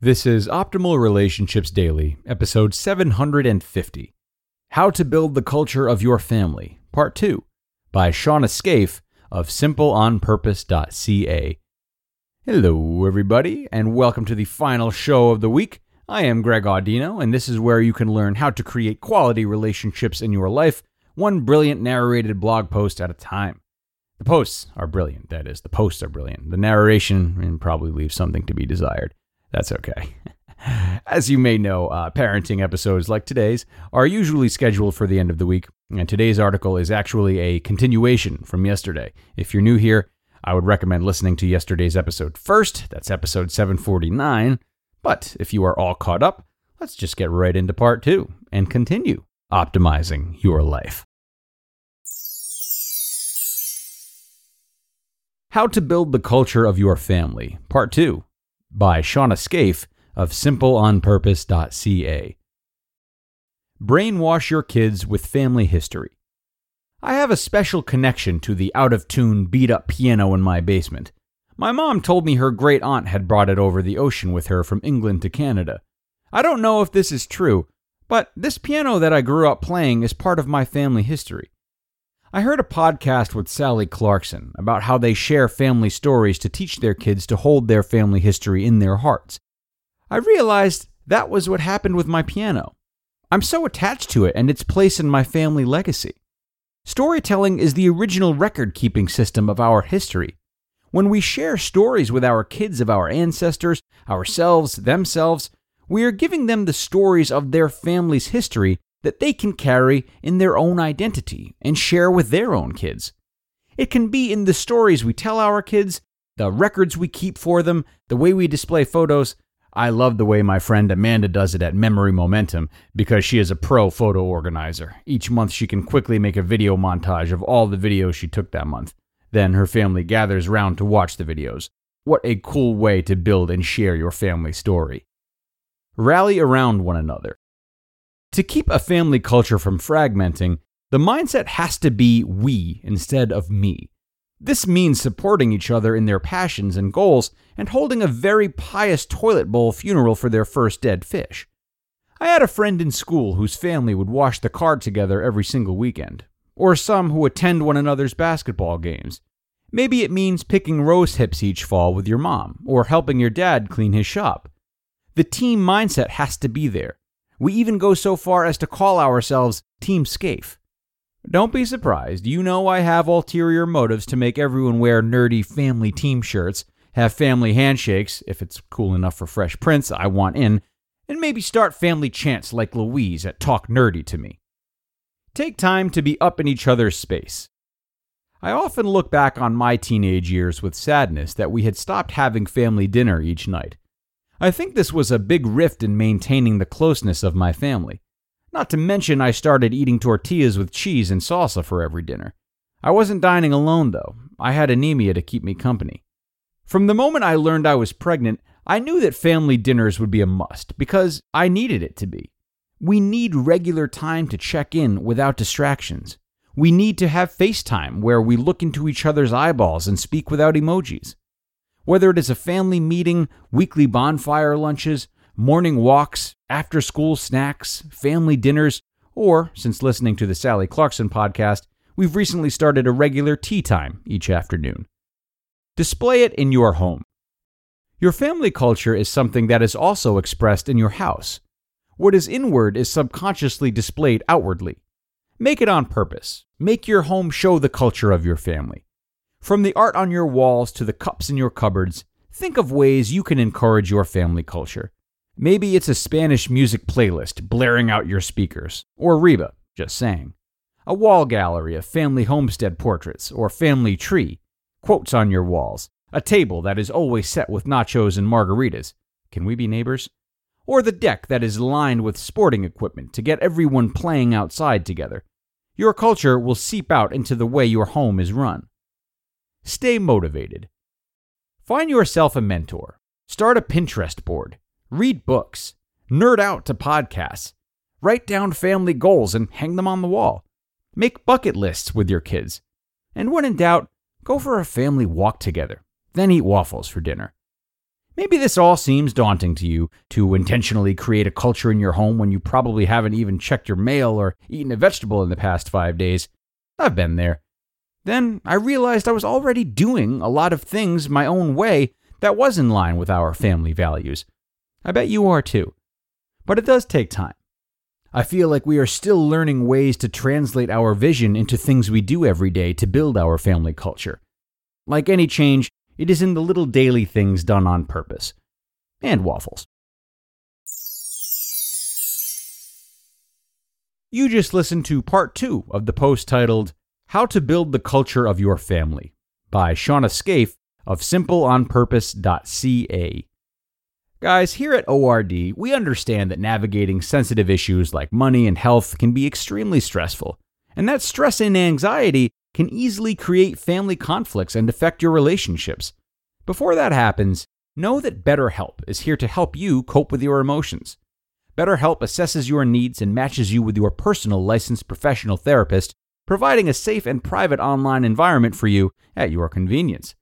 This is Optimal Relationships Daily, episode 750 How to Build the Culture of Your Family, Part 2, by Shawna Scafe of simpleonpurpose.ca. Hello, everybody, and welcome to the final show of the week. I am Greg Audino, and this is where you can learn how to create quality relationships in your life, one brilliant narrated blog post at a time. The posts are brilliant, that is, the posts are brilliant. The narration and probably leaves something to be desired. That's okay. As you may know, uh, parenting episodes like today's are usually scheduled for the end of the week, and today's article is actually a continuation from yesterday. If you're new here, I would recommend listening to yesterday's episode first. That's episode 749. But if you are all caught up, let's just get right into part two and continue optimizing your life. How to Build the Culture of Your Family, Part 2 by Shawna Scafe of simpleonpurpose.ca. Brainwash your kids with family history. I have a special connection to the out of tune, beat up piano in my basement. My mom told me her great aunt had brought it over the ocean with her from England to Canada. I don't know if this is true, but this piano that I grew up playing is part of my family history. I heard a podcast with Sally Clarkson about how they share family stories to teach their kids to hold their family history in their hearts. I realized that was what happened with my piano. I'm so attached to it and its place in my family legacy. Storytelling is the original record keeping system of our history. When we share stories with our kids of our ancestors, ourselves, themselves, we are giving them the stories of their family's history that they can carry in their own identity and share with their own kids. It can be in the stories we tell our kids, the records we keep for them, the way we display photos. I love the way my friend Amanda does it at Memory Momentum because she is a pro photo organizer. Each month, she can quickly make a video montage of all the videos she took that month. Then her family gathers round to watch the videos. What a cool way to build and share your family story. Rally around one another. To keep a family culture from fragmenting, the mindset has to be we instead of me. This means supporting each other in their passions and goals and holding a very pious toilet bowl funeral for their first dead fish. I had a friend in school whose family would wash the car together every single weekend, or some who attend one another's basketball games. Maybe it means picking rose hips each fall with your mom, or helping your dad clean his shop. The team mindset has to be there, we even go so far as to call ourselves Team Scafe. Don't be surprised, you know I have ulterior motives to make everyone wear nerdy family team shirts, have family handshakes, if it's cool enough for Fresh Prince, I want in, and maybe start family chants like Louise at Talk Nerdy to Me. Take time to be up in each other's space. I often look back on my teenage years with sadness that we had stopped having family dinner each night. I think this was a big rift in maintaining the closeness of my family. Not to mention, I started eating tortillas with cheese and salsa for every dinner. I wasn't dining alone, though. I had anemia to keep me company. From the moment I learned I was pregnant, I knew that family dinners would be a must because I needed it to be. We need regular time to check in without distractions. We need to have FaceTime where we look into each other's eyeballs and speak without emojis. Whether it is a family meeting, weekly bonfire lunches, morning walks, after school snacks, family dinners, or, since listening to the Sally Clarkson podcast, we've recently started a regular tea time each afternoon. Display it in your home. Your family culture is something that is also expressed in your house. What is inward is subconsciously displayed outwardly. Make it on purpose. Make your home show the culture of your family. From the art on your walls to the cups in your cupboards, think of ways you can encourage your family culture. Maybe it's a Spanish music playlist blaring out your speakers, or Reba just saying. A wall gallery of family homestead portraits or family tree, quotes on your walls, a table that is always set with nachos and margaritas. Can we be neighbors? Or the deck that is lined with sporting equipment to get everyone playing outside together. Your culture will seep out into the way your home is run. Stay motivated. Find yourself a mentor. Start a Pinterest board. Read books. Nerd out to podcasts. Write down family goals and hang them on the wall. Make bucket lists with your kids. And when in doubt, go for a family walk together, then eat waffles for dinner. Maybe this all seems daunting to you to intentionally create a culture in your home when you probably haven't even checked your mail or eaten a vegetable in the past five days. I've been there. Then I realized I was already doing a lot of things my own way that was in line with our family values. I bet you are too. But it does take time. I feel like we are still learning ways to translate our vision into things we do every day to build our family culture. Like any change, it is in the little daily things done on purpose. And waffles. You just listened to part two of the post titled How to Build the Culture of Your Family by Shawna Scafe of simpleonpurpose.ca. Guys, here at ORD, we understand that navigating sensitive issues like money and health can be extremely stressful, and that stress and anxiety can easily create family conflicts and affect your relationships. Before that happens, know that BetterHelp is here to help you cope with your emotions. BetterHelp assesses your needs and matches you with your personal licensed professional therapist, providing a safe and private online environment for you at your convenience.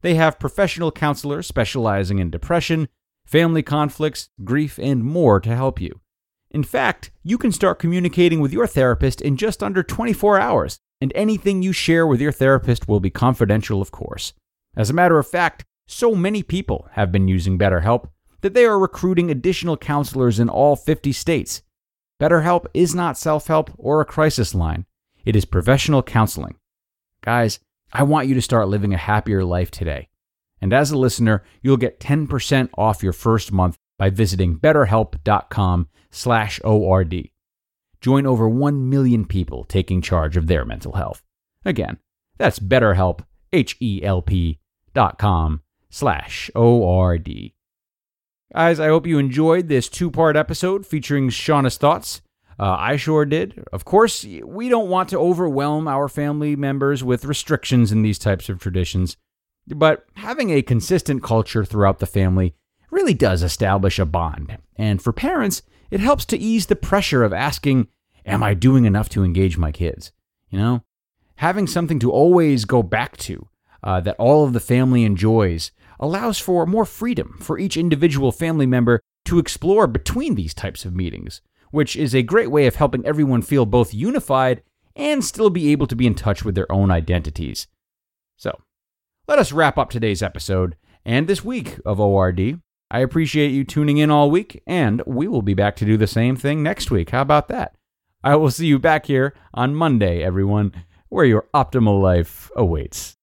They have professional counselors specializing in depression, family conflicts, grief, and more to help you. In fact, you can start communicating with your therapist in just under 24 hours and anything you share with your therapist will be confidential, of course. As a matter of fact, so many people have been using BetterHelp that they are recruiting additional counselors in all 50 states. BetterHelp is not self help or a crisis line, it is professional counseling. Guys, I want you to start living a happier life today. And as a listener, you'll get 10% off your first month by visiting betterhelp.com/ord join over 1 million people taking charge of their mental health. Again, that's BetterHelp, H-E-L-P dot com slash O-R-D. Guys, I hope you enjoyed this two-part episode featuring Shawna's thoughts. Uh, I sure did. Of course, we don't want to overwhelm our family members with restrictions in these types of traditions, but having a consistent culture throughout the family really does establish a bond. And for parents, it helps to ease the pressure of asking, Am I doing enough to engage my kids? You know, having something to always go back to uh, that all of the family enjoys allows for more freedom for each individual family member to explore between these types of meetings, which is a great way of helping everyone feel both unified and still be able to be in touch with their own identities. So, let us wrap up today's episode and this week of ORD I appreciate you tuning in all week, and we will be back to do the same thing next week. How about that? I will see you back here on Monday, everyone, where your optimal life awaits.